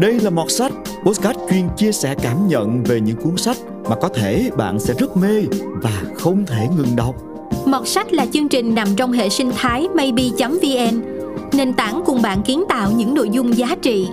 Đây là mọt sách, podcast chuyên chia sẻ cảm nhận về những cuốn sách mà có thể bạn sẽ rất mê và không thể ngừng đọc. Mọt sách là chương trình nằm trong hệ sinh thái maybe.vn, nền tảng cùng bạn kiến tạo những nội dung giá trị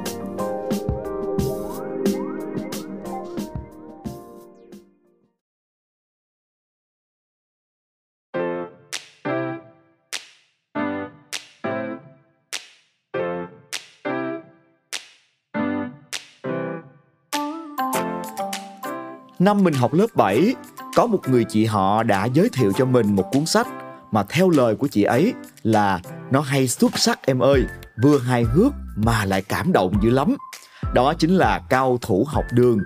Năm mình học lớp 7, có một người chị họ đã giới thiệu cho mình một cuốn sách mà theo lời của chị ấy là nó hay xuất sắc em ơi, vừa hài hước mà lại cảm động dữ lắm. Đó chính là Cao thủ học đường.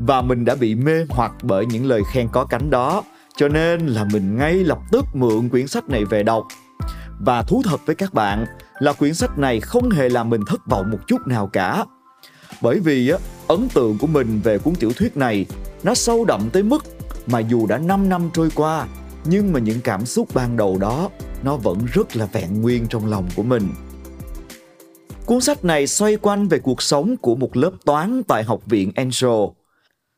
Và mình đã bị mê hoặc bởi những lời khen có cánh đó, cho nên là mình ngay lập tức mượn quyển sách này về đọc. Và thú thật với các bạn là quyển sách này không hề làm mình thất vọng một chút nào cả. Bởi vì á, ấn tượng của mình về cuốn tiểu thuyết này nó sâu đậm tới mức mà dù đã 5 năm trôi qua nhưng mà những cảm xúc ban đầu đó nó vẫn rất là vẹn nguyên trong lòng của mình. Cuốn sách này xoay quanh về cuộc sống của một lớp toán tại Học viện Angel.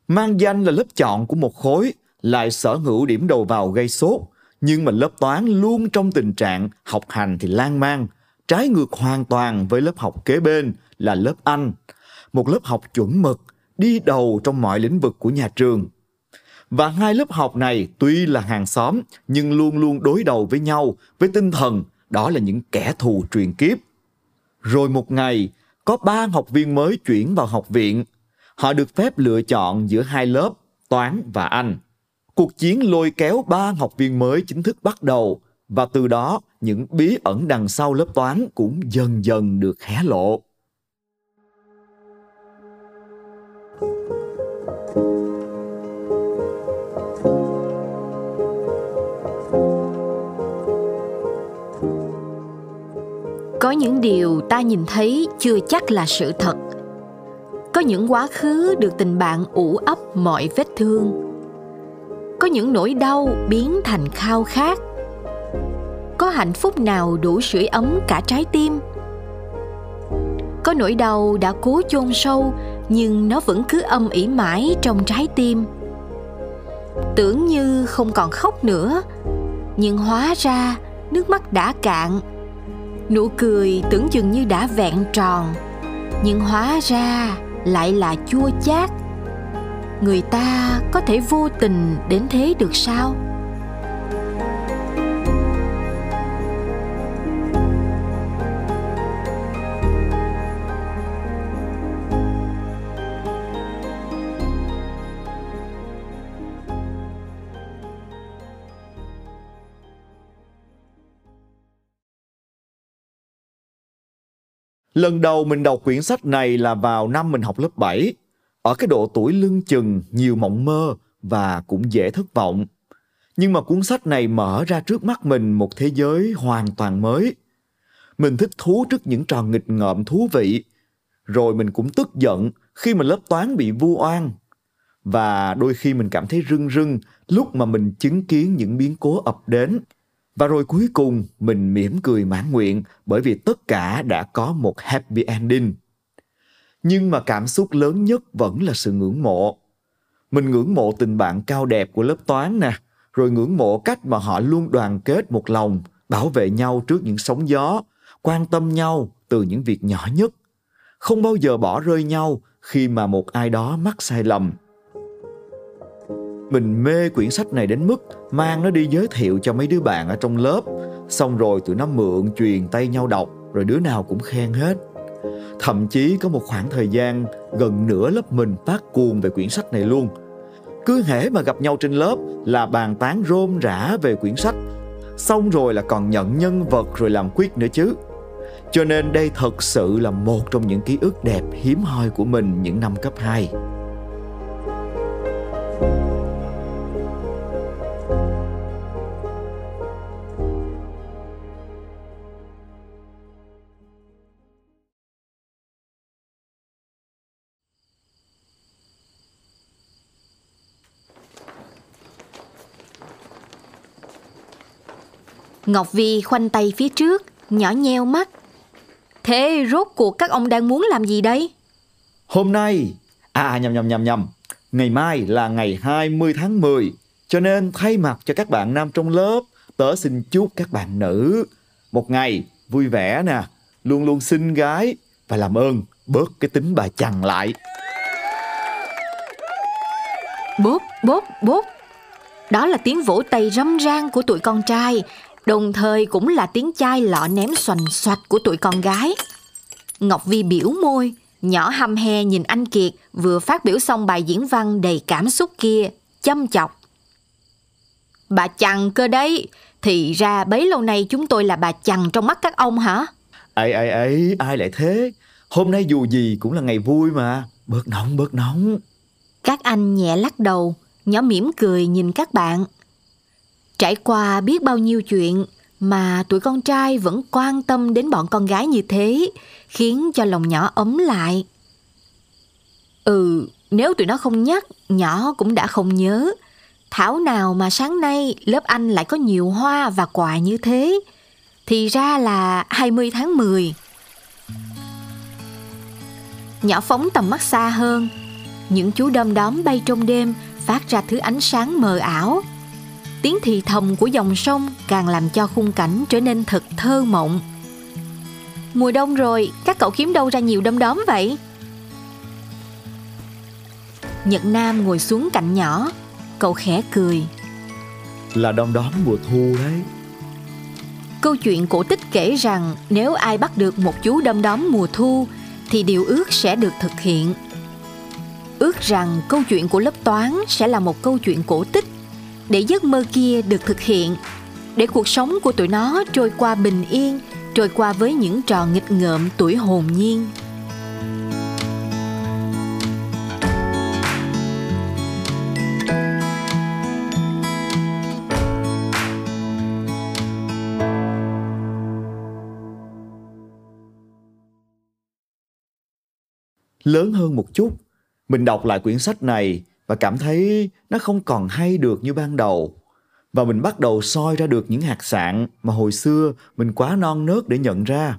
Mang danh là lớp chọn của một khối, lại sở hữu điểm đầu vào gây sốt, nhưng mà lớp toán luôn trong tình trạng học hành thì lan man, trái ngược hoàn toàn với lớp học kế bên là lớp Anh, một lớp học chuẩn mực, đi đầu trong mọi lĩnh vực của nhà trường. Và hai lớp học này tuy là hàng xóm nhưng luôn luôn đối đầu với nhau với tinh thần đó là những kẻ thù truyền kiếp. Rồi một ngày, có ba học viên mới chuyển vào học viện. Họ được phép lựa chọn giữa hai lớp, toán và Anh. Cuộc chiến lôi kéo ba học viên mới chính thức bắt đầu và từ đó những bí ẩn đằng sau lớp toán cũng dần dần được hé lộ. Có những điều ta nhìn thấy chưa chắc là sự thật. Có những quá khứ được tình bạn ủ ấp mọi vết thương. Có những nỗi đau biến thành khao khát. Có hạnh phúc nào đủ sưởi ấm cả trái tim? Có nỗi đau đã cố chôn sâu nhưng nó vẫn cứ âm ỉ mãi trong trái tim. Tưởng như không còn khóc nữa, nhưng hóa ra nước mắt đã cạn. Nụ cười tưởng chừng như đã vẹn tròn, nhưng hóa ra lại là chua chát. Người ta có thể vô tình đến thế được sao? Lần đầu mình đọc quyển sách này là vào năm mình học lớp 7. Ở cái độ tuổi lưng chừng, nhiều mộng mơ và cũng dễ thất vọng. Nhưng mà cuốn sách này mở ra trước mắt mình một thế giới hoàn toàn mới. Mình thích thú trước những trò nghịch ngợm thú vị. Rồi mình cũng tức giận khi mà lớp toán bị vu oan. Và đôi khi mình cảm thấy rưng rưng lúc mà mình chứng kiến những biến cố ập đến và rồi cuối cùng mình mỉm cười mãn nguyện bởi vì tất cả đã có một happy ending. Nhưng mà cảm xúc lớn nhất vẫn là sự ngưỡng mộ. Mình ngưỡng mộ tình bạn cao đẹp của lớp toán nè, rồi ngưỡng mộ cách mà họ luôn đoàn kết một lòng, bảo vệ nhau trước những sóng gió, quan tâm nhau từ những việc nhỏ nhất, không bao giờ bỏ rơi nhau khi mà một ai đó mắc sai lầm mình mê quyển sách này đến mức mang nó đi giới thiệu cho mấy đứa bạn ở trong lớp. Xong rồi tụi nó mượn truyền tay nhau đọc, rồi đứa nào cũng khen hết. Thậm chí có một khoảng thời gian gần nửa lớp mình phát cuồng về quyển sách này luôn. Cứ hễ mà gặp nhau trên lớp là bàn tán rôm rã về quyển sách. Xong rồi là còn nhận nhân vật rồi làm quyết nữa chứ. Cho nên đây thật sự là một trong những ký ức đẹp hiếm hoi của mình những năm cấp 2. Ngọc Vi khoanh tay phía trước, nhỏ nheo mắt. Thế rốt cuộc các ông đang muốn làm gì đây? Hôm nay, à nhầm nhầm nhầm nhầm, ngày mai là ngày 20 tháng 10, cho nên thay mặt cho các bạn nam trong lớp, tớ xin chúc các bạn nữ một ngày vui vẻ nè, luôn luôn xinh gái và làm ơn bớt cái tính bà chằn lại. Bốp, bốp, bốp. Đó là tiếng vỗ tay râm ran của tụi con trai, đồng thời cũng là tiếng chai lọ ném xoành xoạch của tụi con gái. Ngọc Vi biểu môi, nhỏ hăm he nhìn anh Kiệt vừa phát biểu xong bài diễn văn đầy cảm xúc kia, châm chọc. Bà chằn cơ đấy, thì ra bấy lâu nay chúng tôi là bà chằn trong mắt các ông hả? ấy ấy ấy ai lại thế hôm nay dù gì cũng là ngày vui mà bớt nóng bớt nóng Các anh nhẹ lắc đầu, nhỏ mỉm cười nhìn các bạn. Trải qua biết bao nhiêu chuyện mà tuổi con trai vẫn quan tâm đến bọn con gái như thế, khiến cho lòng nhỏ ấm lại. Ừ, nếu tụi nó không nhắc, nhỏ cũng đã không nhớ. Thảo nào mà sáng nay lớp anh lại có nhiều hoa và quà như thế. Thì ra là 20 tháng 10. Nhỏ phóng tầm mắt xa hơn. Những chú đom đóm bay trong đêm phát ra thứ ánh sáng mờ ảo. Tiếng thì thầm của dòng sông càng làm cho khung cảnh trở nên thật thơ mộng. Mùa đông rồi, các cậu kiếm đâu ra nhiều đom đóm vậy? Nhật Nam ngồi xuống cạnh nhỏ, cậu khẽ cười. là đom đóm mùa thu đấy Câu chuyện cổ tích kể rằng nếu ai bắt được một chú đom đóm mùa thu thì điều ước sẽ được thực hiện. Ước rằng câu chuyện của lớp toán sẽ là một câu chuyện cổ tích để giấc mơ kia được thực hiện, để cuộc sống của tụi nó trôi qua bình yên, trôi qua với những trò nghịch ngợm tuổi hồn nhiên. lớn hơn một chút mình đọc lại quyển sách này và cảm thấy nó không còn hay được như ban đầu. Và mình bắt đầu soi ra được những hạt sạn mà hồi xưa mình quá non nớt để nhận ra.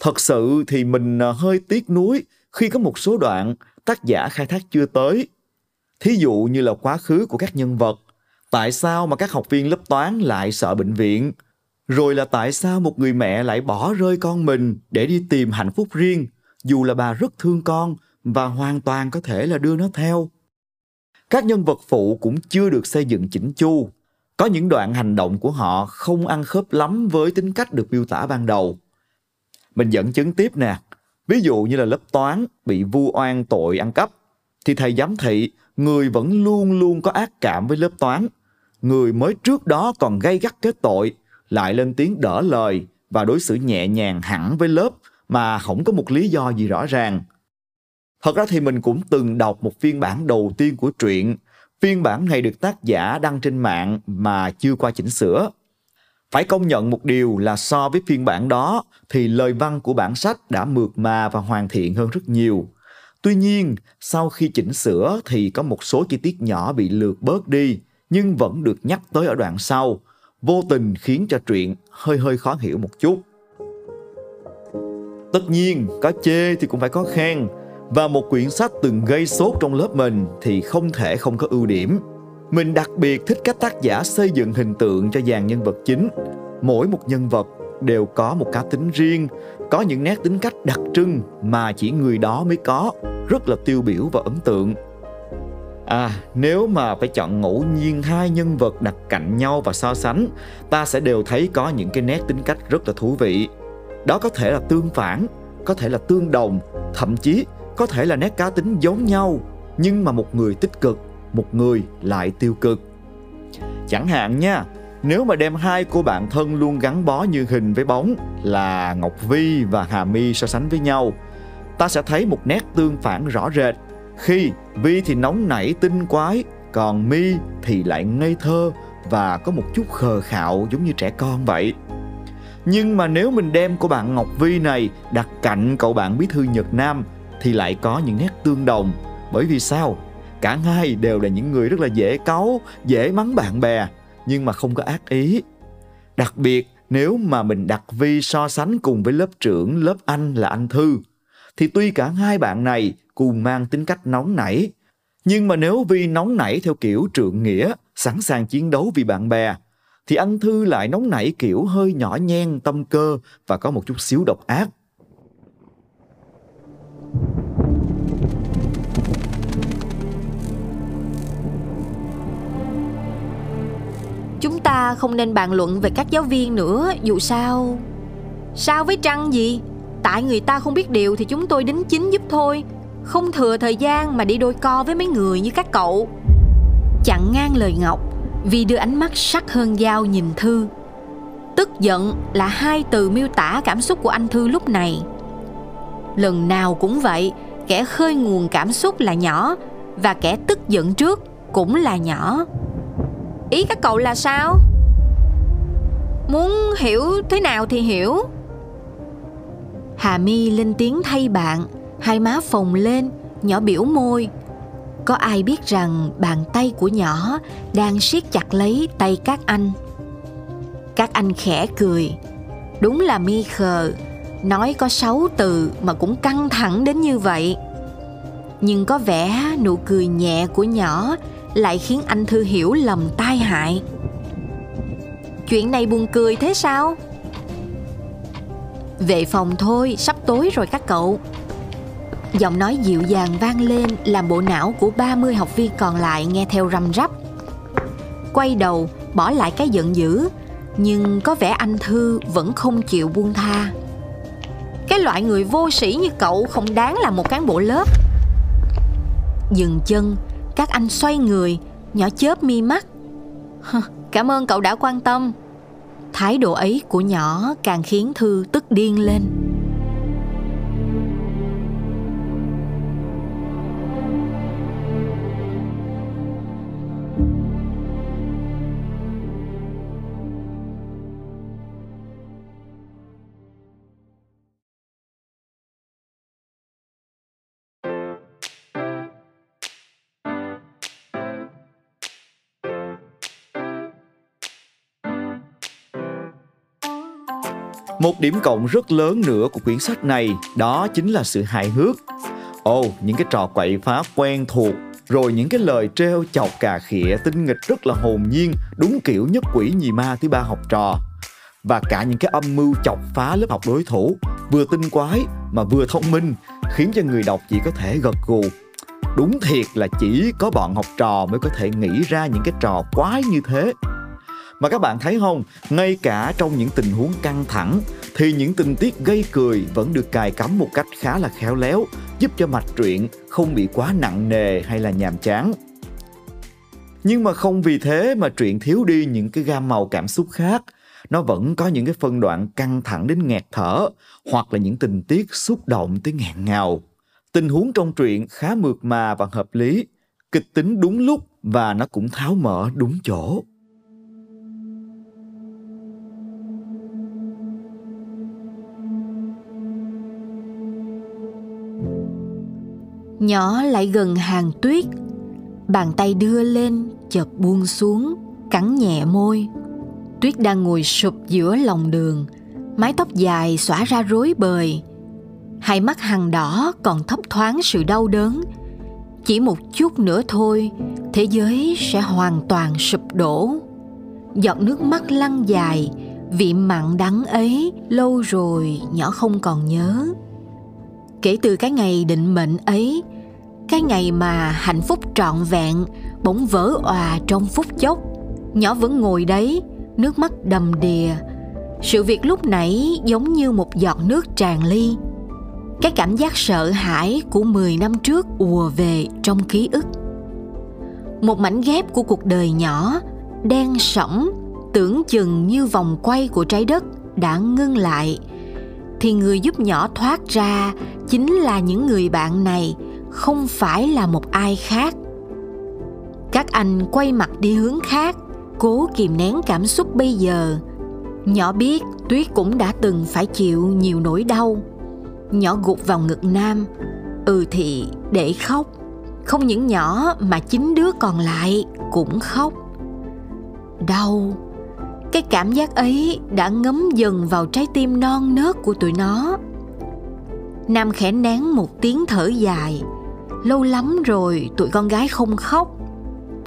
Thật sự thì mình à, hơi tiếc nuối khi có một số đoạn tác giả khai thác chưa tới. Thí dụ như là quá khứ của các nhân vật, tại sao mà các học viên lớp toán lại sợ bệnh viện? Rồi là tại sao một người mẹ lại bỏ rơi con mình để đi tìm hạnh phúc riêng, dù là bà rất thương con và hoàn toàn có thể là đưa nó theo? Các nhân vật phụ cũng chưa được xây dựng chỉnh chu. Có những đoạn hành động của họ không ăn khớp lắm với tính cách được miêu tả ban đầu. Mình dẫn chứng tiếp nè. Ví dụ như là lớp toán bị vu oan tội ăn cắp, thì thầy giám thị, người vẫn luôn luôn có ác cảm với lớp toán. Người mới trước đó còn gây gắt kết tội, lại lên tiếng đỡ lời và đối xử nhẹ nhàng hẳn với lớp mà không có một lý do gì rõ ràng thật ra thì mình cũng từng đọc một phiên bản đầu tiên của truyện. Phiên bản này được tác giả đăng trên mạng mà chưa qua chỉnh sửa. Phải công nhận một điều là so với phiên bản đó, thì lời văn của bản sách đã mượt mà và hoàn thiện hơn rất nhiều. Tuy nhiên, sau khi chỉnh sửa thì có một số chi tiết nhỏ bị lược bớt đi, nhưng vẫn được nhắc tới ở đoạn sau. Vô tình khiến cho truyện hơi hơi khó hiểu một chút. Tất nhiên, có chê thì cũng phải có khen và một quyển sách từng gây sốt trong lớp mình thì không thể không có ưu điểm. Mình đặc biệt thích cách tác giả xây dựng hình tượng cho dàn nhân vật chính. Mỗi một nhân vật đều có một cá tính riêng có những nét tính cách đặc trưng mà chỉ người đó mới có rất là tiêu biểu và ấn tượng. À, nếu mà phải chọn ngẫu nhiên hai nhân vật đặt cạnh nhau và so sánh, ta sẽ đều thấy có những cái nét tính cách rất là thú vị. Đó có thể là tương phản, có thể là tương đồng, thậm chí có thể là nét cá tính giống nhau, nhưng mà một người tích cực, một người lại tiêu cực. Chẳng hạn nha, nếu mà đem hai cô bạn thân luôn gắn bó như hình với bóng là Ngọc Vi và Hà My so sánh với nhau, ta sẽ thấy một nét tương phản rõ rệt khi Vi thì nóng nảy tinh quái, còn My thì lại ngây thơ và có một chút khờ khạo giống như trẻ con vậy. Nhưng mà nếu mình đem cô bạn Ngọc Vi này đặt cạnh cậu bạn bí thư Nhật Nam thì lại có những nét tương đồng. Bởi vì sao? Cả hai đều là những người rất là dễ cáu, dễ mắng bạn bè, nhưng mà không có ác ý. Đặc biệt nếu mà mình đặt Vi so sánh cùng với lớp trưởng lớp anh là anh Thư, thì tuy cả hai bạn này cùng mang tính cách nóng nảy, nhưng mà nếu vi nóng nảy theo kiểu trượng nghĩa, sẵn sàng chiến đấu vì bạn bè, thì anh Thư lại nóng nảy kiểu hơi nhỏ nhen, tâm cơ và có một chút xíu độc ác. Ta không nên bàn luận về các giáo viên nữa, Dù sao. Sao với Trăng gì? Tại người ta không biết điều thì chúng tôi đính chính giúp thôi. Không thừa thời gian mà đi đôi co với mấy người như các cậu. Chặn ngang lời Ngọc, Vì đưa ánh mắt sắc hơn dao nhìn Thư. Tức giận là hai từ miêu tả cảm xúc của anh Thư lúc này. Lần nào cũng vậy, Kẻ khơi nguồn cảm xúc là nhỏ, Và kẻ tức giận trước cũng là nhỏ. Ý các cậu là sao? Muốn hiểu thế nào thì hiểu. Hà mi lên tiếng thay bạn, Hai má phồng lên, Nhỏ biểu môi. Có ai biết rằng bàn tay của nhỏ Đang siết chặt lấy tay các anh? Các anh khẽ cười. Đúng là mi khờ. Nói có sáu từ mà cũng căng thẳng đến như vậy. Nhưng có vẻ nụ cười nhẹ của nhỏ lại khiến anh Thư hiểu lầm tai hại. Chuyện này buồn cười thế sao? Về phòng thôi, sắp tối rồi các cậu. Giọng nói dịu dàng vang lên làm bộ não của 30 học viên còn lại nghe theo răm rắp. Quay đầu, bỏ lại cái giận dữ, nhưng có vẻ anh Thư vẫn không chịu buông tha. Cái loại người vô sĩ như cậu không đáng là một cán bộ lớp. Dừng chân, các anh xoay người, Nhỏ chớp mi mắt. Cảm ơn cậu đã quan tâm. Thái độ ấy của nhỏ càng khiến Thư tức điên lên. Một điểm cộng rất lớn nữa của quyển sách này đó chính là sự hài hước. Ồ, oh, những cái trò quậy phá quen thuộc rồi những cái lời treo chọc cà khịa tinh nghịch rất là hồn nhiên đúng kiểu nhất quỷ nhì ma thứ ba học trò. Và cả những cái âm mưu chọc phá lớp học đối thủ vừa tinh quái mà vừa thông minh khiến cho người đọc chỉ có thể gật gù. Đúng thiệt là chỉ có bọn học trò mới có thể nghĩ ra những cái trò quái như thế mà các bạn thấy không, ngay cả trong những tình huống căng thẳng thì những tình tiết gây cười vẫn được cài cắm một cách khá là khéo léo, giúp cho mạch truyện không bị quá nặng nề hay là nhàm chán. Nhưng mà không vì thế mà truyện thiếu đi những cái gam màu cảm xúc khác, nó vẫn có những cái phân đoạn căng thẳng đến nghẹt thở hoặc là những tình tiết xúc động tới nghẹn ngào. Tình huống trong truyện khá mượt mà và hợp lý, kịch tính đúng lúc và nó cũng tháo mở đúng chỗ. Nhỏ lại gần hàng tuyết. Bàn tay đưa lên, chợt buông xuống, Cắn nhẹ môi. Tuyết đang ngồi sụp giữa lòng đường, Mái tóc dài xõa ra rối bời. Hai mắt hằng đỏ còn thấp thoáng sự đau đớn. Chỉ một chút nữa thôi, Thế giới sẽ hoàn toàn sụp đổ. Giọt nước mắt lăn dài, Vị mặn đắng ấy lâu rồi nhỏ không còn nhớ. Kể từ cái ngày định mệnh ấy cái ngày mà hạnh phúc trọn vẹn, bỗng vỡ òa trong phút chốc. Nhỏ vẫn ngồi đấy, nước mắt đầm đìa. Sự việc lúc nãy giống như một giọt nước tràn ly. Cái cảm giác sợ hãi của 10 năm trước ùa về trong ký ức. Một mảnh ghép của cuộc đời nhỏ, đen sẫm, tưởng chừng như vòng quay của trái đất đã ngưng lại. Thì người giúp nhỏ thoát ra chính là những người bạn này không phải là một ai khác. Các anh quay mặt đi hướng khác, cố kìm nén cảm xúc bây giờ. Nhỏ biết tuyết cũng đã từng phải chịu nhiều nỗi đau. Nhỏ gục vào ngực nam ừ thì để khóc. Không những nhỏ mà chính đứa còn lại cũng khóc. Đau. Cái cảm giác ấy đã ngấm dần vào trái tim non nớt của tụi nó. Nam khẽ nén một tiếng thở dài. Lâu lắm rồi tụi con gái không khóc.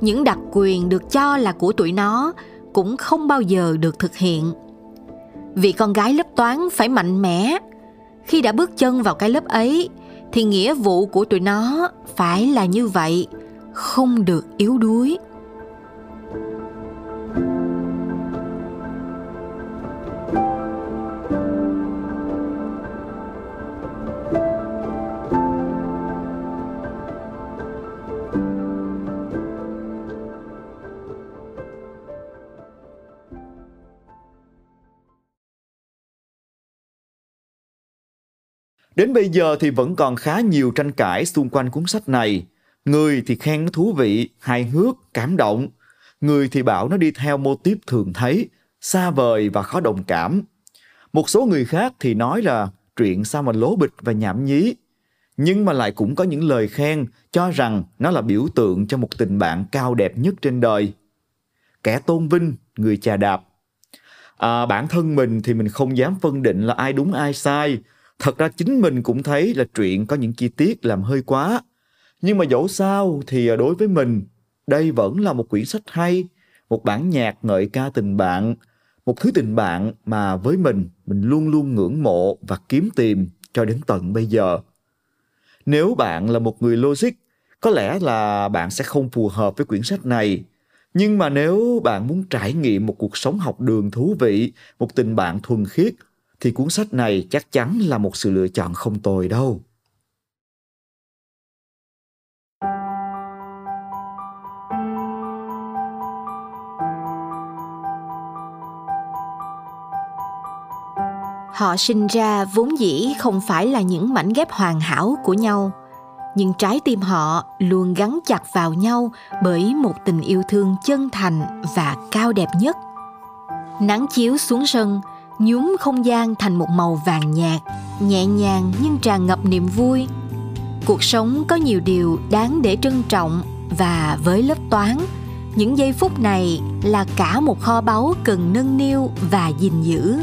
Những đặc quyền được cho là của tụi nó Cũng không bao giờ được thực hiện. Vì con gái lớp toán phải mạnh mẽ, Khi đã bước chân vào cái lớp ấy Thì nghĩa vụ của tụi nó phải là như vậy, Không được yếu đuối. Đến bây giờ thì vẫn còn khá nhiều tranh cãi xung quanh cuốn sách này. Người thì khen nó thú vị, hài hước, cảm động. Người thì bảo nó đi theo mô típ thường thấy, xa vời và khó đồng cảm. Một số người khác thì nói là truyện sao mà lố bịch và nhảm nhí. Nhưng mà lại cũng có những lời khen cho rằng nó là biểu tượng cho một tình bạn cao đẹp nhất trên đời. Kẻ tôn vinh, người chà đạp. À, bản thân mình thì mình không dám phân định là ai đúng ai sai, Thật ra chính mình cũng thấy là truyện có những chi tiết làm hơi quá. Nhưng mà dẫu sao thì à, đối với mình, đây vẫn là một quyển sách hay, một bản nhạc ngợi ca tình bạn, một thứ tình bạn mà với mình, mình luôn luôn ngưỡng mộ và kiếm tìm cho đến tận bây giờ. Nếu bạn là một người logic, có lẽ là bạn sẽ không phù hợp với quyển sách này. Nhưng mà nếu bạn muốn trải nghiệm một cuộc sống học đường thú vị, một tình bạn thuần khiết thì cuốn sách này chắc chắn là một sự lựa chọn không tồi đâu. Họ sinh ra vốn dĩ không phải là những mảnh ghép hoàn hảo của nhau, nhưng trái tim họ luôn gắn chặt vào nhau bởi một tình yêu thương chân thành và cao đẹp nhất. Nắng chiếu xuống sân, nhuốm không gian thành một màu vàng nhạt, nhẹ nhàng nhưng tràn ngập niềm vui. Cuộc sống có nhiều điều đáng để trân trọng và với lớp toán, những giây phút này là cả một kho báu cần nâng niu và gìn giữ.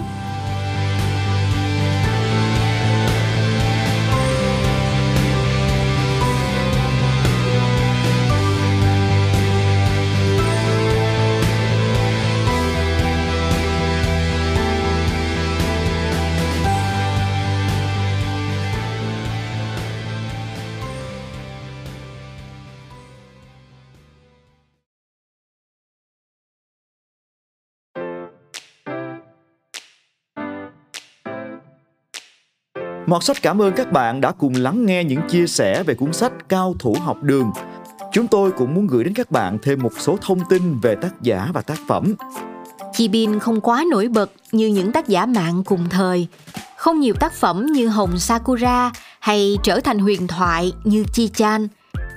Mọt sách cảm ơn các bạn đã cùng lắng nghe những chia sẻ về cuốn sách Cao thủ học đường. Chúng tôi cũng muốn gửi đến các bạn thêm một số thông tin về tác giả và tác phẩm. Chi Bin không quá nổi bật như những tác giả mạng cùng thời. Không nhiều tác phẩm như Hồng Sakura hay trở thành huyền thoại như Chi Chan.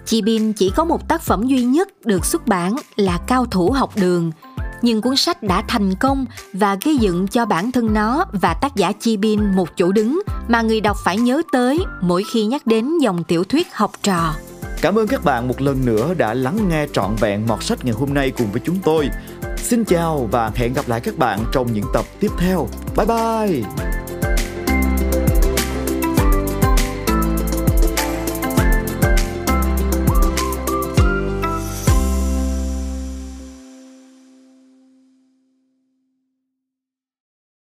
Chi Bin chỉ có một tác phẩm duy nhất được xuất bản là Cao thủ học đường – nhưng cuốn sách đã thành công và gây dựng cho bản thân nó và tác giả Chi Bin một chỗ đứng mà người đọc phải nhớ tới mỗi khi nhắc đến dòng tiểu thuyết học trò. Cảm ơn các bạn một lần nữa đã lắng nghe trọn vẹn mọt sách ngày hôm nay cùng với chúng tôi. Xin chào và hẹn gặp lại các bạn trong những tập tiếp theo. Bye bye!